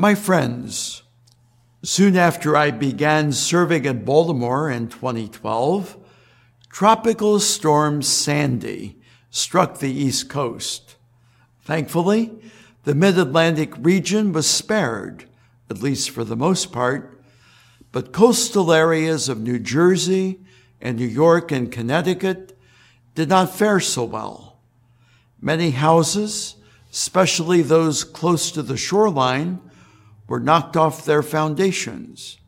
My friends, soon after I began serving in Baltimore in 2012, Tropical Storm Sandy struck the East Coast. Thankfully, the mid Atlantic region was spared, at least for the most part, but coastal areas of New Jersey and New York and Connecticut did not fare so well. Many houses, especially those close to the shoreline, were knocked off their foundations.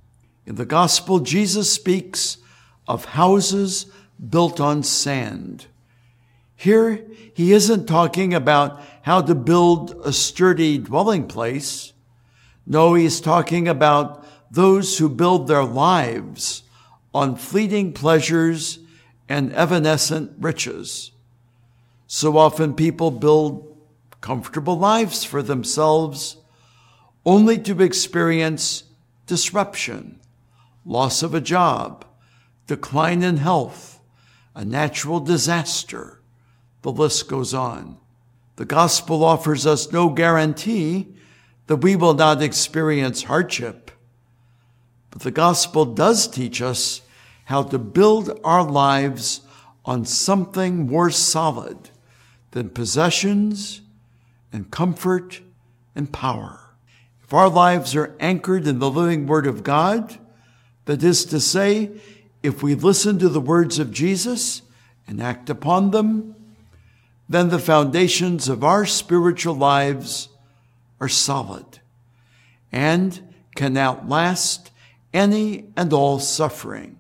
In the gospel, Jesus speaks of houses built on sand. Here, he isn't talking about how to build a sturdy dwelling place. No, he's talking about those who build their lives on fleeting pleasures and evanescent riches. So often people build comfortable lives for themselves only to experience disruption, loss of a job, decline in health, a natural disaster. The list goes on. The gospel offers us no guarantee that we will not experience hardship. But the gospel does teach us how to build our lives on something more solid than possessions and comfort and power. If our lives are anchored in the living word of God, that is to say, if we listen to the words of Jesus and act upon them, then the foundations of our spiritual lives are solid and can outlast any and all suffering.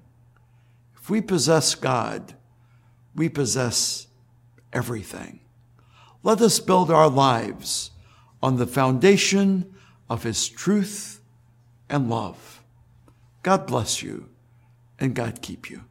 If we possess God, we possess everything. Let us build our lives on the foundation of His truth and love. God bless you and God keep you.